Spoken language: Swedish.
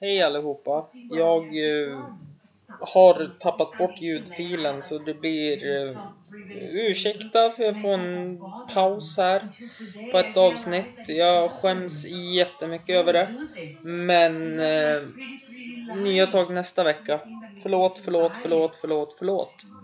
Hej allihopa! Jag eh, har tappat bort ljudfilen så det blir... Eh, ursäkta för jag får en paus här på ett avsnitt. Jag skäms jättemycket över det. Men... Eh, nya tag nästa vecka. Förlåt, förlåt, förlåt, förlåt, förlåt.